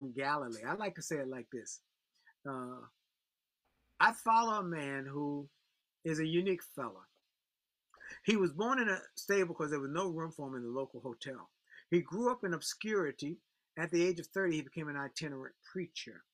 from Galilee. I like to say it like this. Uh, I follow a man who is a unique fella. He was born in a stable because there was no room for him in the local hotel. He grew up in obscurity. At the age of 30, he became an itinerant preacher,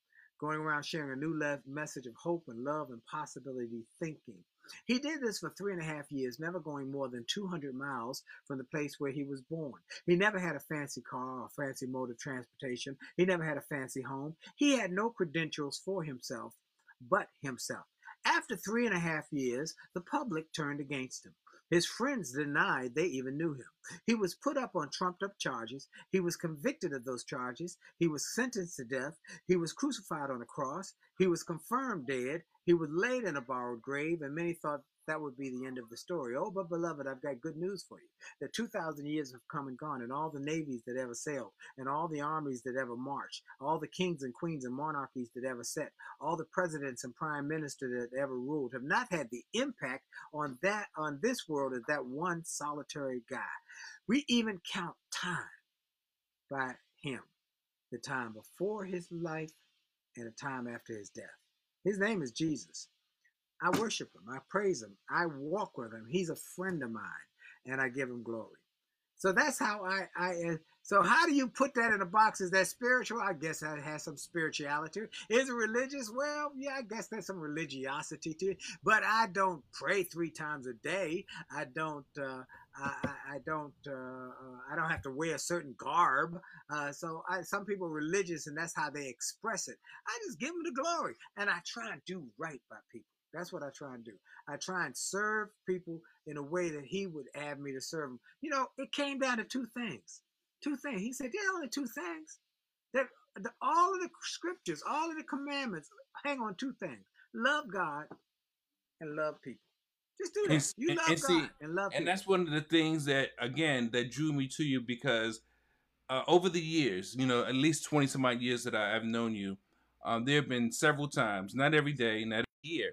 going around sharing a new message of hope and love and possibility thinking. He did this for three and a half years, never going more than 200 miles from the place where he was born. He never had a fancy car or fancy mode of transportation. He never had a fancy home. He had no credentials for himself but himself. After three and a half years, the public turned against him. His friends denied they even knew him. He was put up on trumped up charges. He was convicted of those charges. He was sentenced to death. He was crucified on a cross. He was confirmed dead. He was laid in a borrowed grave, and many thought that would be the end of the story. Oh, but beloved, I've got good news for you. The 2,000 years have come and gone, and all the navies that ever sailed, and all the armies that ever marched, all the kings and queens and monarchies that ever set, all the presidents and prime ministers that ever ruled have not had the impact on that on this world as that one solitary guy. We even count time by him, the time before his life and the time after his death. His name is Jesus. I worship him. I praise him. I walk with him. He's a friend of mine, and I give him glory. So that's how I, I so how do you put that in a box? Is that spiritual? I guess that has some spirituality. Is it religious? Well, yeah, I guess there's some religiosity to it. But I don't pray three times a day. I don't. Uh, I, I, don't. Uh, uh, I don't have to wear a certain garb. Uh, so I, some people are religious, and that's how they express it. I just give them the glory, and I try and do right by people. That's what I try and do. I try and serve people in a way that he would have me to serve them. You know, it came down to two things. Two things. He said, "There are only two things. That the, all of the scriptures, all of the commandments hang on two things: love God and love people. Just do that. And, you love and, God see, and love. And people. that's one of the things that, again, that drew me to you because uh, over the years, you know, at least twenty some odd years that I, have known you, um, there have been several times, not every day, not every year,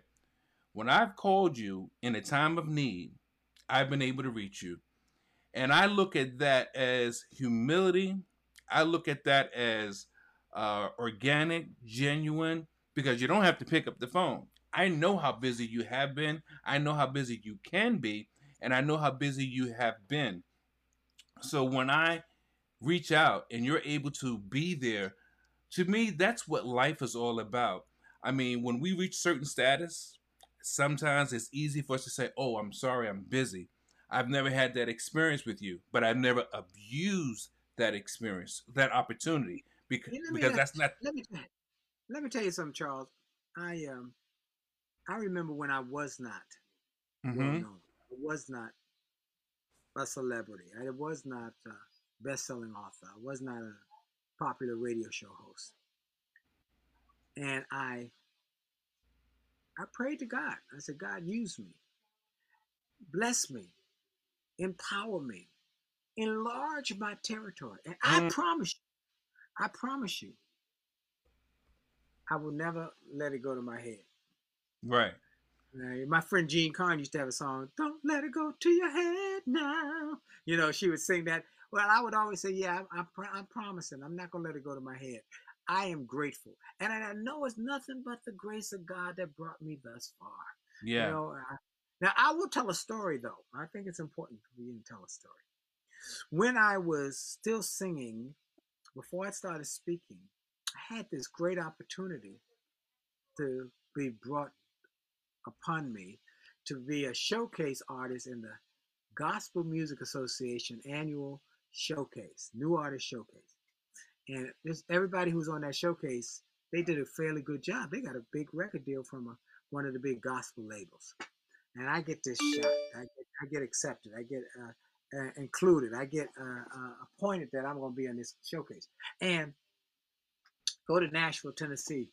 when I've called you in a time of need, I've been able to reach you. And I look at that as humility. I look at that as uh, organic, genuine, because you don't have to pick up the phone. I know how busy you have been. I know how busy you can be. And I know how busy you have been. So when I reach out and you're able to be there, to me, that's what life is all about. I mean, when we reach certain status, sometimes it's easy for us to say, "Oh, I'm sorry, I'm busy." I've never had that experience with you, but I've never abused that experience, that opportunity, because because that's not. Let me let me tell you something, Charles. I um I remember when I was not mm-hmm. well known. I was not a celebrity. I was not a best-selling author. I was not a popular radio show host. And I I prayed to God. I said, God, use me. Bless me. Empower me. Enlarge my territory. And I mm. promise you, I promise you, I will never let it go to my head. Right. Uh, my friend Jean Carn used to have a song, Don't Let It Go to Your Head Now. You know, she would sing that. Well, I would always say, Yeah, I'm, I'm, I'm promising. I'm not going to let it go to my head. I am grateful. And I know it's nothing but the grace of God that brought me thus far. Yeah. You know, I, now, I will tell a story, though. I think it's important for you to tell a story. When I was still singing, before I started speaking, I had this great opportunity to be brought upon me to be a showcase artist in the Gospel Music Association annual showcase, new artist showcase. And just everybody who's on that showcase, they did a fairly good job. They got a big record deal from a, one of the big gospel labels. And I get this shot. I get, I get accepted. I get uh, uh, included. I get uh, uh appointed that I'm going to be on this showcase. And go to Nashville, Tennessee.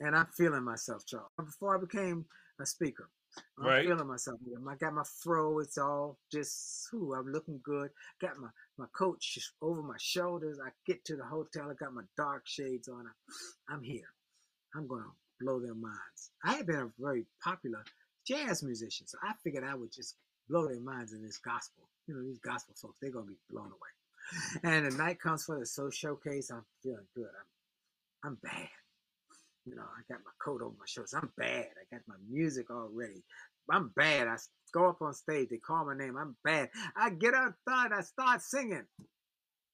And I'm feeling myself, Charles. Before I became a speaker, I'm right. feeling myself. I got my fro. It's all just, ooh, I'm looking good. Got my, my coat over my shoulders. I get to the hotel. I got my dark shades on. I'm here. I'm going to blow their minds. I had been a very popular jazz musician, so I figured I would just blow their minds in this gospel. You know, these gospel folks, they're going to be blown away. and the night comes for the so showcase. I'm feeling good. I'm, I'm bad. You know, I got my coat over my shoulders. I'm bad. I got my music already. I'm bad. I go up on stage. They call my name. I'm bad. I get up outside. I start singing.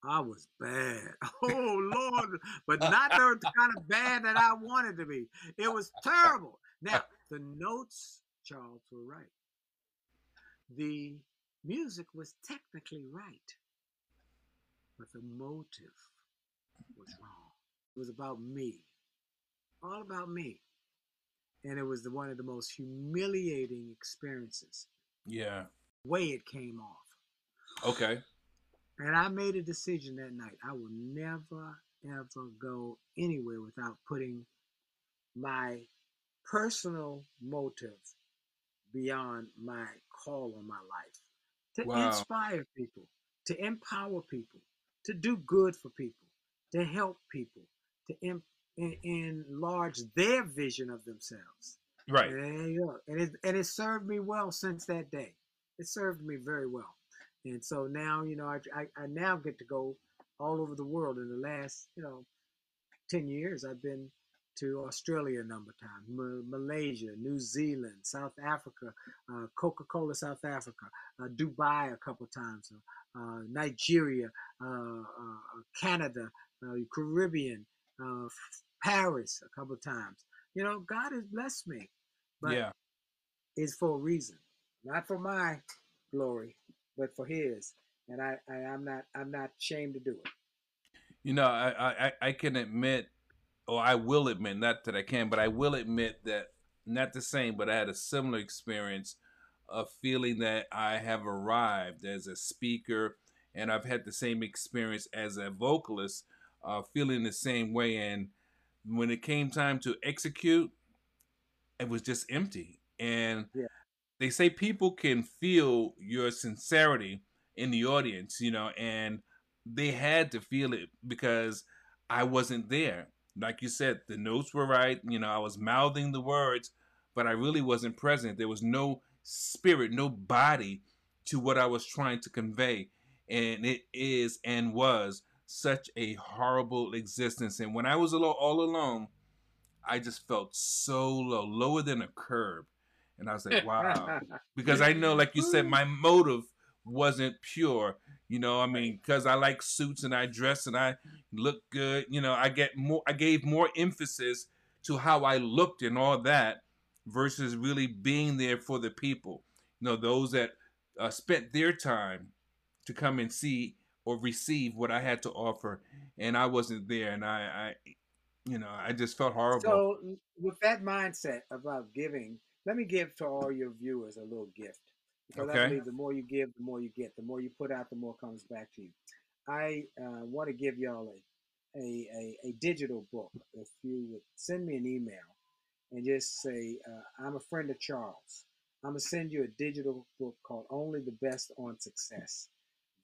I was bad. Oh Lord, but not the kind of bad that I wanted to be. It was terrible. Now the notes, Charles, were right. The music was technically right, but the motive was wrong. It was about me, all about me, and it was the, one of the most humiliating experiences. Yeah. Way it came off. Okay. And I made a decision that night. I will never, ever go anywhere without putting my personal motive beyond my call on my life to Wow. inspire people, to empower people, to do good for people, to help people, to em- en- enlarge their vision of themselves. Right. And there you go. And it, and it served me well since that day. It served me very well. And so now, you know, I, I, I now get to go all over the world. In the last, you know, 10 years, I've been to Australia a number of times, Ma- Malaysia, New Zealand, South Africa, uh, Coca Cola South Africa, uh, Dubai a couple times, uh, uh, Nigeria, uh, uh, uh, Canada, uh, Caribbean, uh, Paris a couple of times. You know, God has blessed me, but yeah. it's for a reason, not for my glory, but for His. And I, I I'm not I'm not ashamed to do it. You know, I, I I can admit, or I will admit, not that I can, but I will admit that not the same, but I had a similar experience of feeling that I have arrived as a speaker, and I've had the same experience as a vocalist, uh, feeling the same way. And when it came time to execute, it was just empty. And Yeah. they say people can feel your sincerity in the audience, you know, and they had to feel it because I wasn't there. Like you said, the notes were right. You know, I was mouthing the words, but I really wasn't present. There was no spirit, no body to what I was trying to convey. And it is and was such a horrible existence. And when I was alo- all alone, I just felt so low, lower than a curb. And I was like, wow because I know, like you said, my motive wasn't pure. You know, I mean, because I like suits and I dress and I look good. You know, I get more. I gave more emphasis to how I looked and all that versus really being there for the people. You know, those that uh, spent their time to come and see or receive what I had to offer, and I wasn't there, and I, I you know, I just felt horrible. So, with that mindset about giving, let me give to all your viewers a little gift. Because I believe the more you give, the more you get. The more you put out, the more comes back to you. I uh, want to give y'all a, a, a, a digital book. If you would send me an email and just say, uh, I'm a friend of Charles, I'm going to send you a digital book called Only the Best on Success.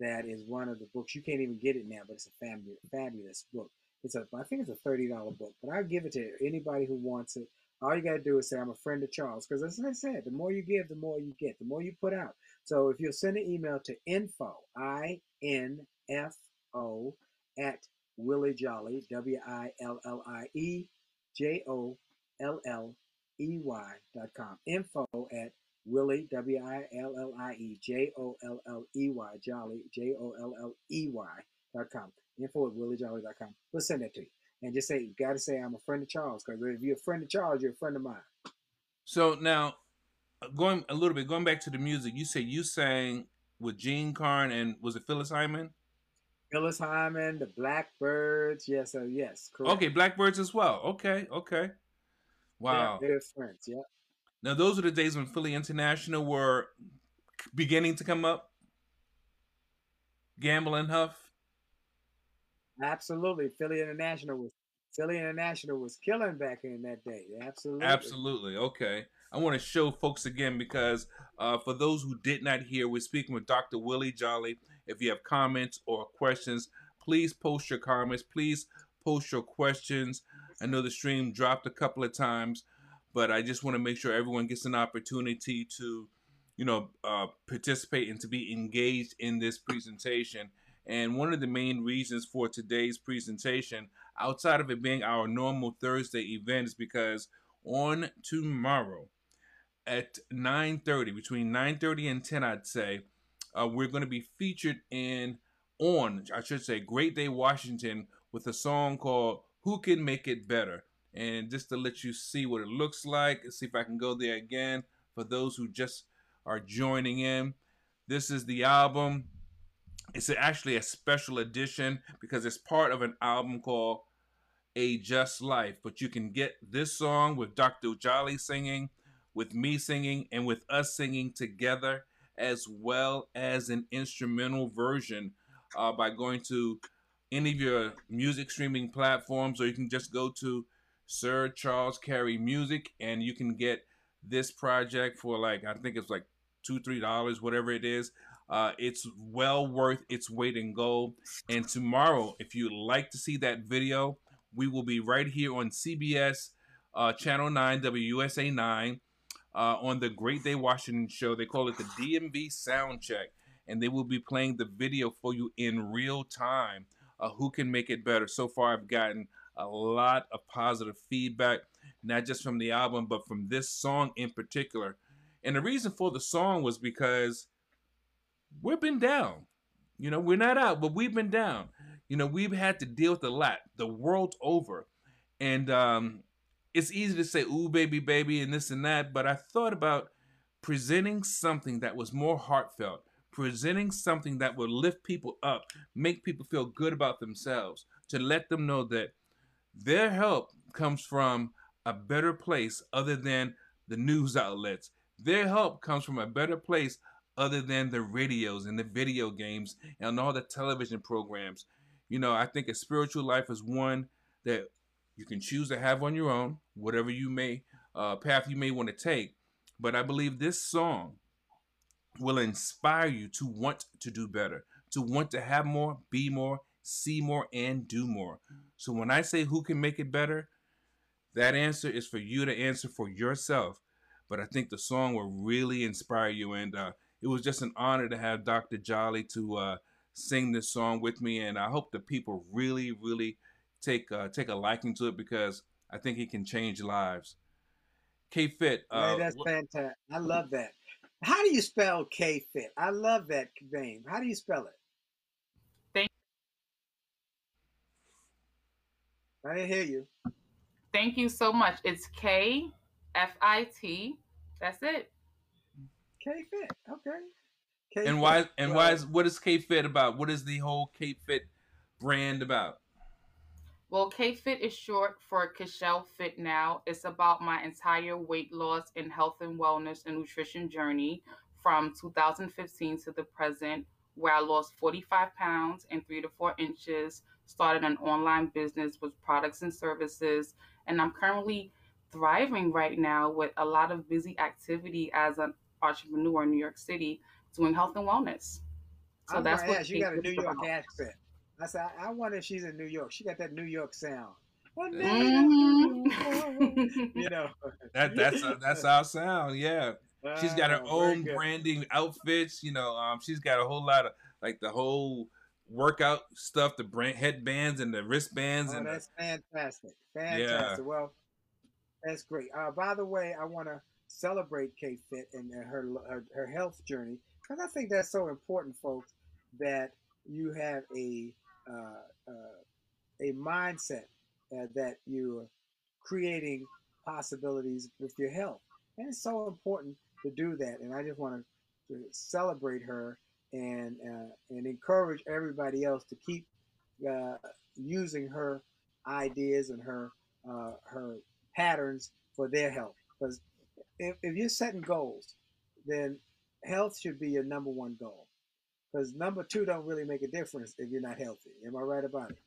That is one of the books. You can't even get it now, but it's a fabulous, fabulous book. It's a, I think it's a thirty dollar book, but I'll give it to anybody who wants it. All you got to do is say I'm a friend of Charles, because as I said, the more you give, the more you get, the more you put out. So if you'll send an email to info i n f o at Willie Jolley w i l l i e j o l l e y dot com info at Willie w i l l i e j o l l e y Jolley j o l l e y dot com info at williejolley.com. We'll send that to you. And just say, you got to say, I'm a friend of Charles. Because if you're a friend of Charles, you're a friend of mine. So now, uh, going a little bit, going back to the music, you say you sang with Jean Carn and was it Phyllis Hyman? Phyllis Hyman, the Blackbirds. Yes, uh, yes, correct. Okay, Blackbirds as well. Okay, okay. Yeah, Wow. they're friends. Yeah. Now those are the days when Philly International were beginning to come up. Gamble and Huff. Absolutely. Philly International was Philly International was killing back in that day. Absolutely. Absolutely. Okay. I want to show folks again because uh, for those who did not hear, we're speaking with Dr. Willie Jolley. If you have comments or questions, please post your comments. Please post your questions. I know the stream dropped a couple of times, but I just want to make sure everyone gets an opportunity to, you know, uh, participate and to be engaged in this presentation. And one of the main reasons for today's presentation, outside of it being our normal Thursday event, is because on tomorrow at 9:30, between 9:30 and 10, I'd say, uh, we're going to be featured in on, I should say, Great Day Washington with a song called "Who Can Make It Better." And just to let you see what it looks like, see if I can go there again for those who just are joining in. This is the album. It's actually a special edition because it's part of an album called A Just Life. But you can get this song with Dr. Jolley singing, with me singing, and with us singing together, as well as an instrumental version uh, by going to any of your music streaming platforms, or you can just go to Sir Charles Carey Music and you can get this project for like, I think it's like two, three dollars, whatever it is. Uh, it's well worth its weight in gold. And tomorrow, if you'd like to see that video, we will be right here on CBS uh, Channel 9, WUSA 9, uh, on the Great Day Washington show. They call it the DMV Sound Check. And they will be playing the video for you in real time. Uh, who can make it better? So far, I've gotten a lot of positive feedback, not just from the album, but from this song in particular. And the reason for the song was because we've been down. You know, we're not out, but we've been down. You know, we've had to deal with a lot the world over. And um, it's easy to say, ooh, baby, baby, and this and that. But I thought about presenting something that was more heartfelt, presenting something that would lift people up, make people feel good about themselves, to let them know that their help comes from a better place other than the news outlets. Their help comes from a better place other than the radios and the video games and all the television programs. You know, I think a spiritual life is one that you can choose to have on your own, whatever you may uh, path you may want to take. But I believe this song will inspire you to want to do better, to want to have more, be more, see more, and do more. So when I say who can make it better, that answer is for you to answer for yourself. But I think the song will really inspire you. And uh, it was just an honor to have Dr. Jolley to uh, sing this song with me. And I hope the people really, really take uh, take a liking to it because I think it can change lives. K Fit. Uh, that's fantastic. I love that. How do you spell K Fit? I love that name. How do you spell it? I didn't hear you. Thank you so much. It's K F I T. That's it. K Fit. Okay. K-Fit. And why? And why is what is K Fit about? What is the whole K Fit brand about? Well, K Fit is short for Kashel Fit Now. It's about my entire weight loss and health and wellness and nutrition journey from 2015 to the present, where I lost 45 pounds and three to four inches, started an online business with products and services, and I'm currently thriving right now with a lot of busy activity as an entrepreneur in New York City doing health and wellness. So I'm that's what ask, you got a New York accent. I said, I wonder if she's in New York. She got that New York sound. Mm-hmm. you know, that that's a, that's our sound. Yeah, she's got her oh, own branding outfits. You know, um, she's got a whole lot of like the whole workout stuff, the brand headbands and the wristbands. Oh, and that's the, fantastic, fantastic. Yeah. Well, that's great. Uh, by the way, I want to celebrate K Fit and her, her her health journey because I think that's so important, folks. That you have a uh, uh, a mindset uh, that you're creating possibilities with your health. And it's so important to do that. And I just want to celebrate her and uh, and encourage everybody else to keep uh, using her ideas and her uh, her patterns for their health. Because if, if you're setting goals, then health should be your number one goal because number two don't really make a difference if you're not healthy. Am I right about it?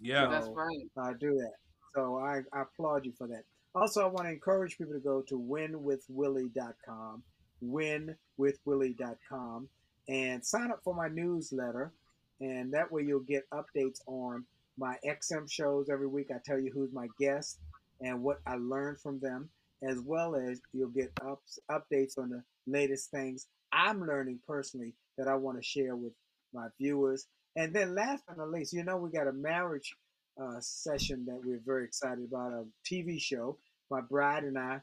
Yeah, so that's right. I do that. So I, I applaud you for that. Also, I want to encourage people to go to winwithwillie.com, winwithwillie.com, and sign up for my newsletter. And that way you'll get updates on my XM shows every week. I tell you who's my guest and what I learned from them, as well as you'll get ups, updates on the latest things I'm learning personally that I want to share with my viewers And then last but not least, you know, we got a marriage uh, session that we're very excited about, a TV show. My bride and I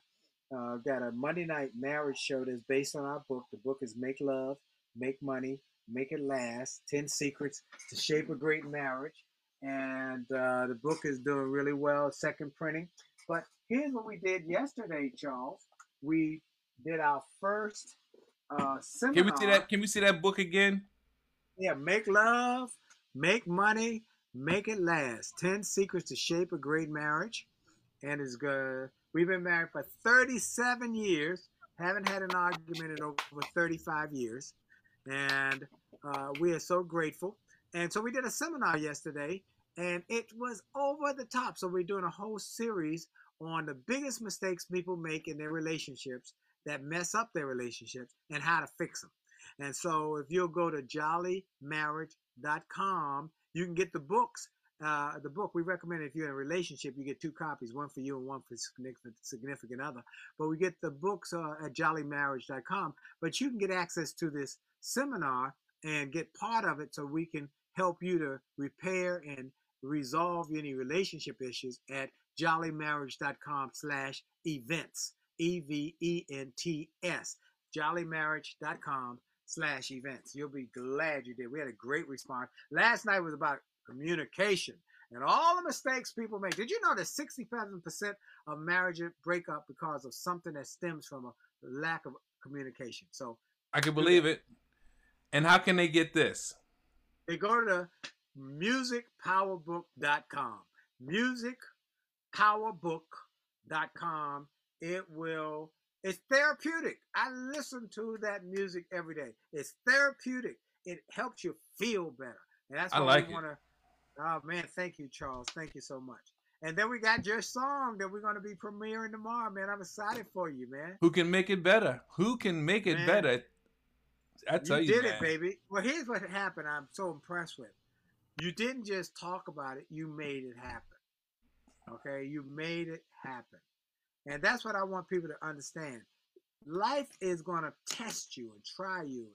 uh, got a Monday night marriage show that's based on our book. The book is Make Love, Make Money, Make It Last 10 Secrets to Shape a Great Marriage. And uh, the book is doing really well, second printing. But here's what we did yesterday, Charles. We did our first uh, seminar. Can we see that? Can we see that book again? Yeah, make love, make money, make it last. Ten secrets to shape a great marriage, and it's good. We've been married for 37 years. Haven't had an argument in over 35 years, and uh, we are so grateful. And so we did a seminar yesterday, and it was over the top. So we're doing a whole series on the biggest mistakes people make in their relationships that mess up their relationships and how to fix them. And so if you'll go to jolleymarriage.com, you can get the books. Uh, the book we recommend if you're in a relationship, you get two copies, one for you and one for significant, significant other. But we get the books uh, at jolleymarriage.com. But you can get access to this seminar and get part of it so we can help you to repair and resolve any relationship issues at jolleymarriage.com slash events. E-V-E-N-T-S. jolleymarriage.com slash events. You'll be glad you did. We had a great response. Last night was about communication and all the mistakes people make. Did you know that 67% of marriage break up because of something that stems from a lack of communication? So I can believe it. And how can they get this? They go to musicpowerbook.com. Musicpowerbook.com. It will it's therapeutic. I listen to that music every day. It's therapeutic. It helps you feel better. And that's I what like we it. want to. Oh man, thank you, Charles. Thank you so much. And then we got your song that we're going to be premiering tomorrow, man. I'm excited for you, man. Who can make it better? Who can make it Man. better? I tell you, did man. it, baby. Well, here's what happened. I'm so impressed with. You didn't just talk about it. You made it happen. Okay, you made it happen, and that's what I want people to understand. Life is going to test you and try you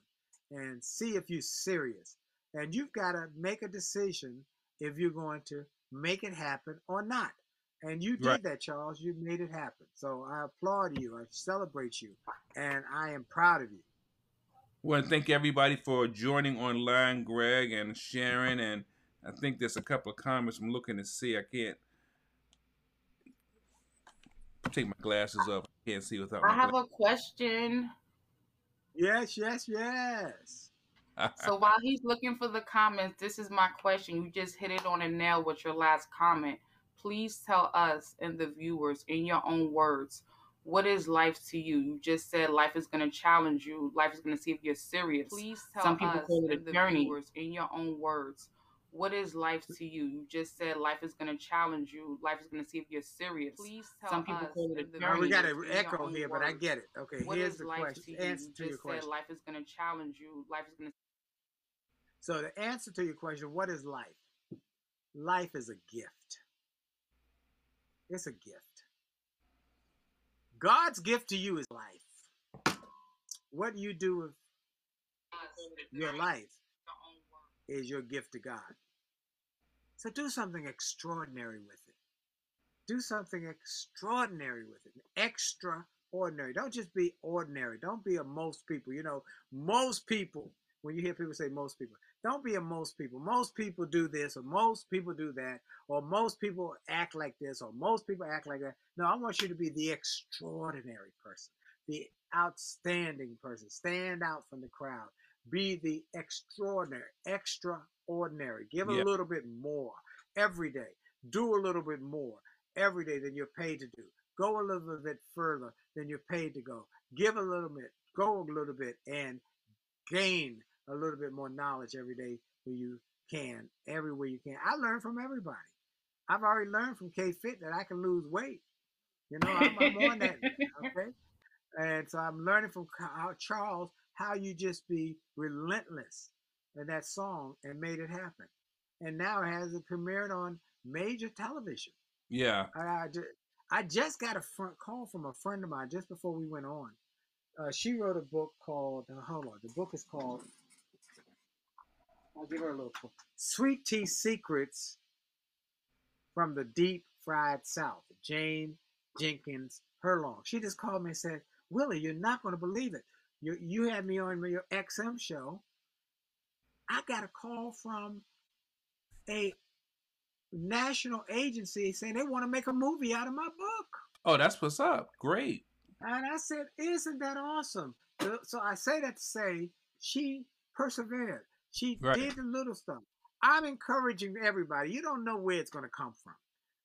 and see if you're serious, and you've got to make a decision if you're going to make it happen or not. And you did Right. that, Charles. You made it happen. So I applaud you. I celebrate you, and I am proud of you. Want to thank everybody for joining online, Greg and Sharon, and I think there's a couple of comments I'm looking to see. I can't take my glasses off. I can't see without I my have a question. Yes, yes, yes. So while he's looking for the comments, this is my question. You just hit it on the nail with your last comment. Please tell us and the viewers in your own words, what is life to you? You just said life is going to challenge you. Life is going to see if you're serious. Please tell Some people us call it a journey. viewers in your own words, what is life to you? You just said life is going to challenge you. Life is going to see if you're serious. Please tell Some people us call it a journey. We got an echo own here, but I get it. Okay, what here's is the life question. to you? Answer You to your just said question. life is going to challenge you. Life is going to So the answer to your question, what is life? Life is a gift. It's a gift. God's gift to you is life. What you do with your life is your gift to God. So do something extraordinary with it. Do something extraordinary with it. Extraordinary. Don't just be ordinary. Don't be a most people. You know, most people, when you hear people say most people, don't be a most people. Most people do this, or most people do that, or most people act like this, or most people act like that. No, I want you to be the extraordinary person, the outstanding person. Stand out from the crowd. Be the extraordinary, extraordinary. Give a little bit more every day. Do a little bit more every day than you're paid to do. Go a little bit further than you're paid to go. Give a little bit, go a little bit, and gain a little bit more knowledge every day where you can, everywhere you can. I learn from everybody. I've already learned from K Fit that I can lose weight. You know, I'm, I'm on that. Okay. And so I'm learning from Charles how you just be relentless in that song and made it happen. And now it has it premiered on major television. yeah. I, I, just, I just got a front call from a friend of mine just before we went on. Uh, she wrote a book called, uh, hold on, the book is called I'll give her a little. Sweet tea secrets from the deep fried South. Jane Jenkins Herlong. She just called me and said, Willie, you're not going to believe it. You, you had me on your XM show. I got a call from a national agency saying they want to make a movie out of my book. Oh, that's what's up. Great. And I said, Isn't that awesome? So I say that to say she persevered. She right. did the little stuff. I'm encouraging everybody. You don't know where it's going to come from.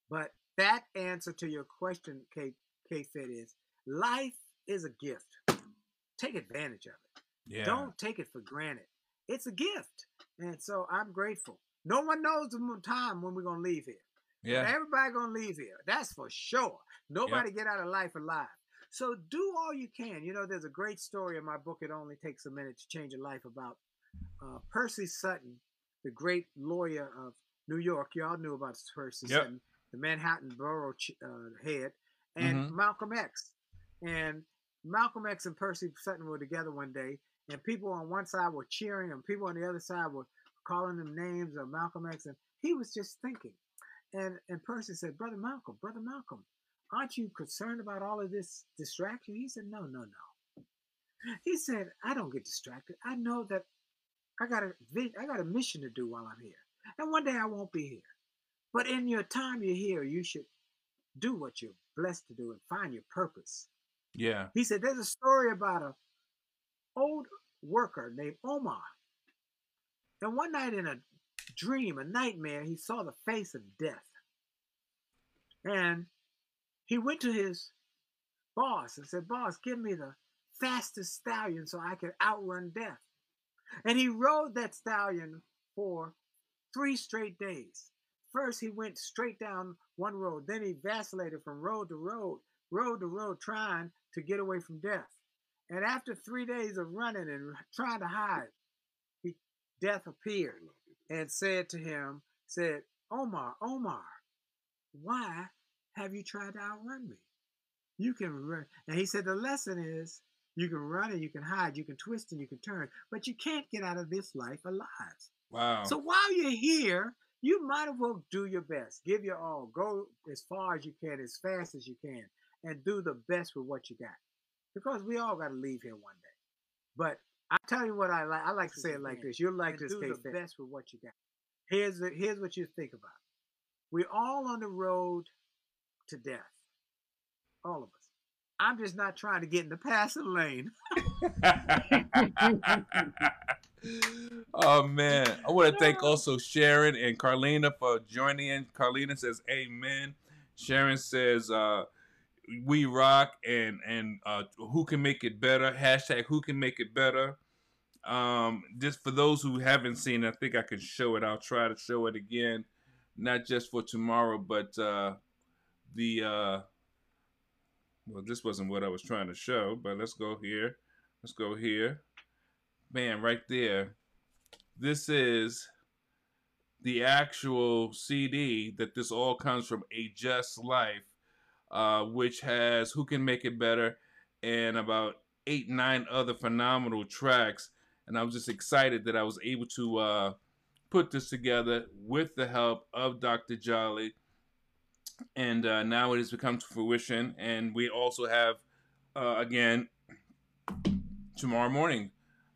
But that answer to your question, K, K Fit, is life is a gift. Take advantage of it. Yeah. Don't take it for granted. It's a gift. And so I'm grateful. No one knows the time when we're going to leave here. Yeah. Everybody going to leave here. That's for sure. Nobody yep. get out of life alive. So do all you can. You know, there's a great story in my book. It only takes a minute to change a life about uh, Percy Sutton, the great lawyer of New York. Y'all knew about Percy yep. Sutton, the Manhattan borough uh, head, and mm-hmm. Malcolm X. And Malcolm X and Percy Sutton were together one day, and people on one side were cheering, and people on the other side were calling them names of Malcolm X, and he was just thinking. And and Percy said, "Brother Malcolm, brother Malcolm, aren't you concerned about all of this distraction?" He said, "No, no, no." He said, "I don't get distracted. I know that I got a I got a mission to do while I'm here, and one day I won't be here. But in your time you're here, you should do what you're blessed to do and find your purpose." Yeah. He said, "There's a story about a old worker named Omar, and one night in a dream, a nightmare, he saw the face of death, and he went to his boss and said, "Boss, give me the fastest stallion so I can outrun death." And he rode that stallion for three straight days. First, he went straight down one road. Then he vacillated from road to road, road to road, trying to get away from death. And after three days of running and trying to hide, he, death appeared and said to him, said, Omar, Omar, why have you tried to outrun me? You can run. And he said, the lesson is you can run and you can hide, you can twist and you can turn, but you can't get out of this life alive. Wow. So while you're here, you might as well do your best. Give your all. Go as far as you can, as fast as you can, and do the best with what you got. Because we all got to leave here one day. But I tell you what I like. I like to say it like this. You'll like and this. Do the best with what you got. Here's the, here's what you think about. We're all on the road to death. All of us. I'm just not trying to get in the passing lane. oh man. I want to thank also Sharon and Carlina for joining in. Carlina says amen. Sharon says uh we rock and and uh who can make it better? Hashtag who can make it better. Um just for those who haven't seen I think I can show it. I'll try to show it again. Not just for tomorrow, but uh the uh well, this wasn't what I was trying to show, but let's go here. Let's go here. Man, right there. This is the actual CD that this all comes from A Just Life, uh, which has Who Can Make It Better and about eight, nine other phenomenal tracks. And I was just excited that I was able to uh, put this together with the help of Dr. Jolley and uh, now it has become to fruition. And we also have, uh, again, tomorrow morning,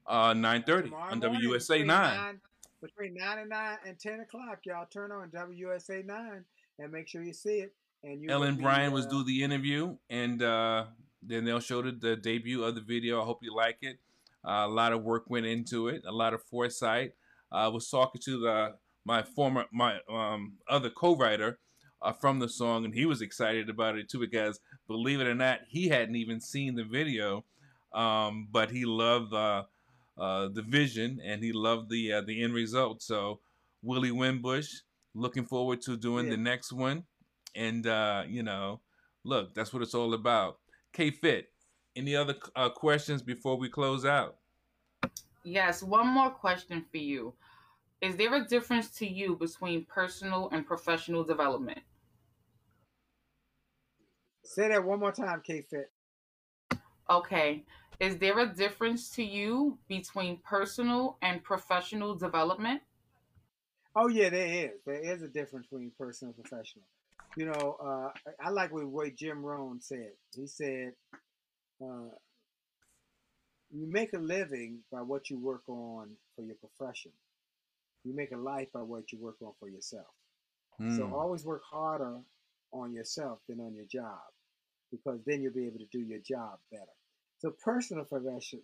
uh, nine thirty on WUSA nine. nine. Between nine and nine and ten o'clock, y'all turn on WUSA nine and make sure you see it. And you Ellen Bryan was uh, do the interview, and uh, then they'll show the, the, debut of the video. I hope you like it. Uh, a lot of work went into it, a lot of foresight. I was talking to the my former my um, other co-writer uh, from the song, and he was excited about it too because, believe it or not, he hadn't even seen the video, um, but he loved uh, uh, the vision and he loved the uh, the end result. So, Willie Winbush, looking forward to doing yeah. the next one, and uh, you know, look, that's what it's all about. K Fit, any other uh, questions before we close out? Yes, one more question for you. Is there a difference to you between personal and professional development? Say that one more time, K Fit. Okay. Is there a difference to you between personal and professional development? Oh yeah, there is. There is a difference between personal and professional. You know, uh, I, I like what way Jim Rohn said. He said, uh, "You make a living by what you work on for your profession. You make a life by what you work on for yourself. So Mm. always work harder on yourself than on your job, because then you'll be able to do your job better. So personal profession,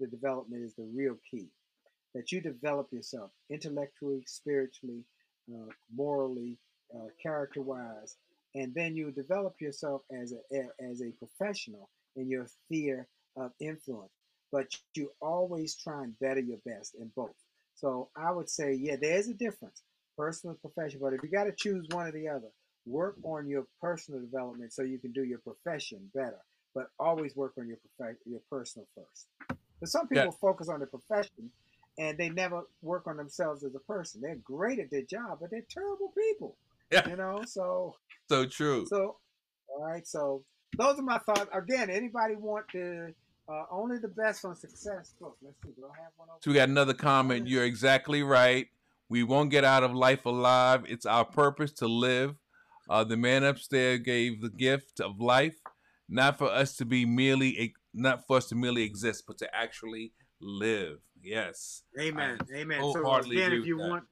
the development is the real key that you develop yourself intellectually, spiritually, uh, morally, uh, character-wise, and then you develop yourself as a as a professional in your sphere of influence. But you always try and better your best in both. So I would say, yeah, there is a difference, personal and professional. But if you got to choose one or the other, work on your personal development so you can do your profession better. But always work on your prof- your personal first. But some Yeah. people focus on the profession and they never work on themselves as a person. They're great at their job, but they're terrible people. Yeah. You know, so So true. so all right, so those are my thoughts. Again, anybody want to uh, only the best on success book? Let's see, do I have one over? So we got another comment. You're exactly right. We won't get out of life alive. It's our purpose to live. Uh, the man upstairs gave the gift of life, not for us to be merely, not for us to merely exist, but to actually live. Yes. Amen. Amen. So again, if you that. want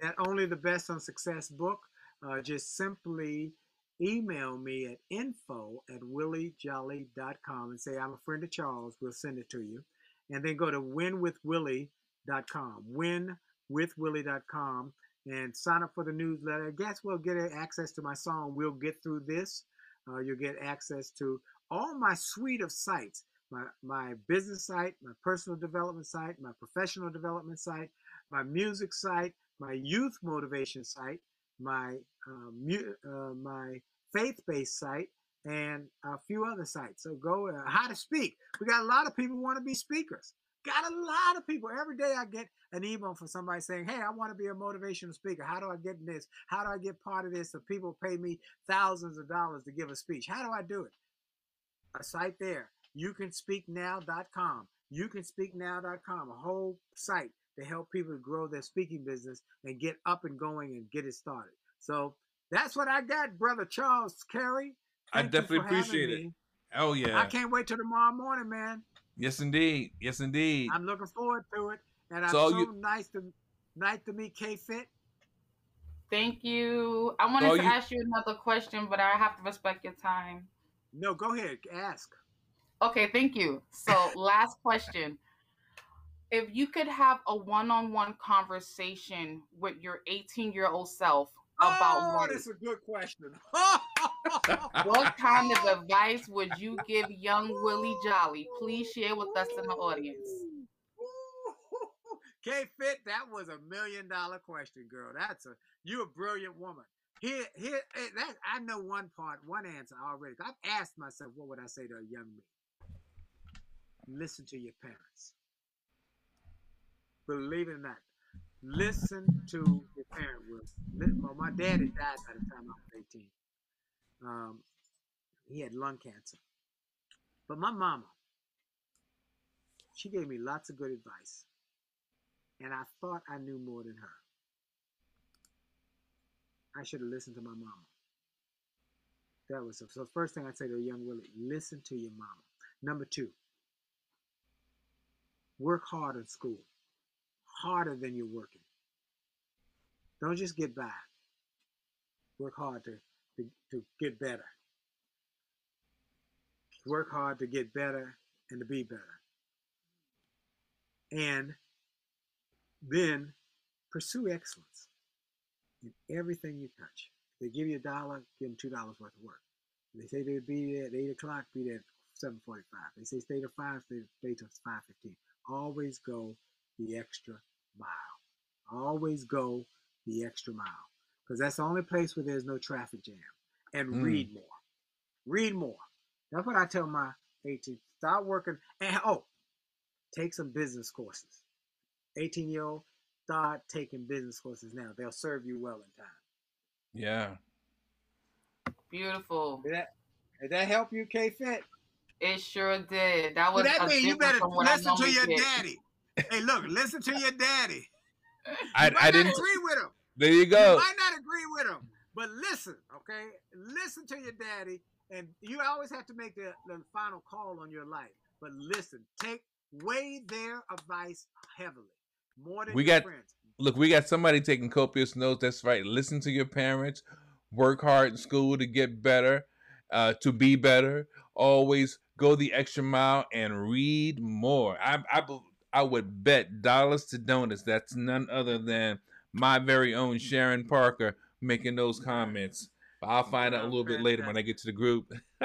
that only the best on success book, uh, just simply email me at info at williejolley.com and say I'm a friend of Charles. We'll send it to you. And then go to winwithwillie.com, winwithwillie.com, and sign up for the newsletter. Guess we'll get access to my song, We'll Get Through This. Uh, you'll get access to all my suite of sites my, my business site, my personal development site, my professional development site, my music site, my youth motivation site, my uh, mu- uh, my faith-based site, and a few other sites. So go uh, how to speak. We got a lot of people want to be speakers. Got a lot of people. Every day I get an email from somebody saying, Hey, I want to be a motivational speaker. How do I get in this? How do I get part of this? So people pay me thousands of dollars to give a speech. How do I do it? A site there. You can speaknow.com. You can speaknow.com, a whole site to help people grow their speaking business and get up and going and get it started. So that's what I got, brother Charles Carey. I Thank you definitely appreciate it. me. Oh yeah. I can't wait till tomorrow morning, man. Yes, indeed. Yes, indeed. I'm looking forward to it. And I'm So so you- nice to nice to meet K Fit. Thank you. I wanted So to you- ask you another question, but I have to respect your time. No, go ahead, ask. Okay, thank you. So, last question. If you could have a one on one conversation with your 18 year old self about oh, life, that's a good question. Oh, what kind of advice would you give young Willie Jolley? Please share with us in the audience. K Fit, that was a million dollar question, girl. That's a you a brilliant woman. Here, here, eh, that I know one part, one answer already. I've asked myself, what would I say to a young me? Listen to your parents. Believe it or not, listen to your parents. Well, my daddy died by the time I was 18. Um, he had lung cancer. But my mama, she gave me lots of good advice. And I thought I knew more than her. I should have listened to my mama. That was so. so first thing I'd say to a young Willie, listen to your mama. Number two, work hard in school. Harder than you're working. Don't just get by. Work hard to, to, to get better. Work hard to get better and to be better. And then pursue excellence in everything you touch. If they give you a dollar, give them two dollars worth of work. If they say they'll be there at eight o'clock, be there at seven forty-five. They say stay till five, stay, stay till five fifteen. Always go the extra mile. Always go the extra mile because that's the only place where there's no traffic jam. And Mm. read more. Read more. That's what I tell my 18. Start working and oh, take some business courses. 18 year old, start taking business courses now. They'll serve you well in time. Yeah. Beautiful. Did that, did that help you, K Fit? It sure did. That Well, was that a means you different better from what I listen to normally your get. daddy. Hey, look, listen to your daddy. I, You I didn't. agree with him. There you go. You might not agree with him, but listen, okay? Listen to your daddy, and you always have to make the, the final call on your life. But listen, take weigh their advice heavily, more than We your got- friends. Look, we got somebody taking copious notes. That's right. Listen to your parents. Work hard in school to get better, uh, to be better. Always go the extra mile and read more. I, I, I would bet dollars to donuts that's none other than my very own Sharon Parker making those comments. I'll find out a little bit later when I get to the group.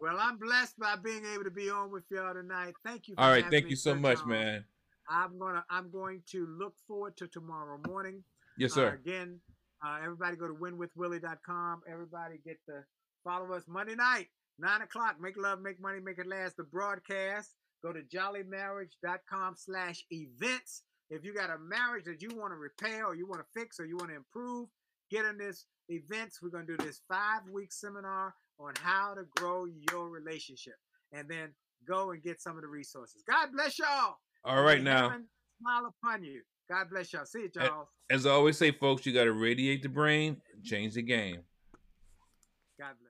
Well, I'm blessed by being able to be on with y'all tonight. Thank you. All right, thank you so much, Charles. man. I'm gonna I'm going to look forward to tomorrow morning. Yes, Uh, sir. again, uh, everybody go to winwithwillie.com. Everybody get the follow us Monday night, nine o'clock. Make love, make money, make it last. The broadcast. Go to jolleymarriage.com slash events. If you got a marriage that you want to repair or you want to fix or you want to improve, get in this events. We're gonna do this five week seminar on how to grow your relationship. And then go and get some of the resources. God bless y'all. All right, now. Smile upon you. God bless y'all. See you, Charles. As I always say, folks, you got to radiate the brain change the game. God bless.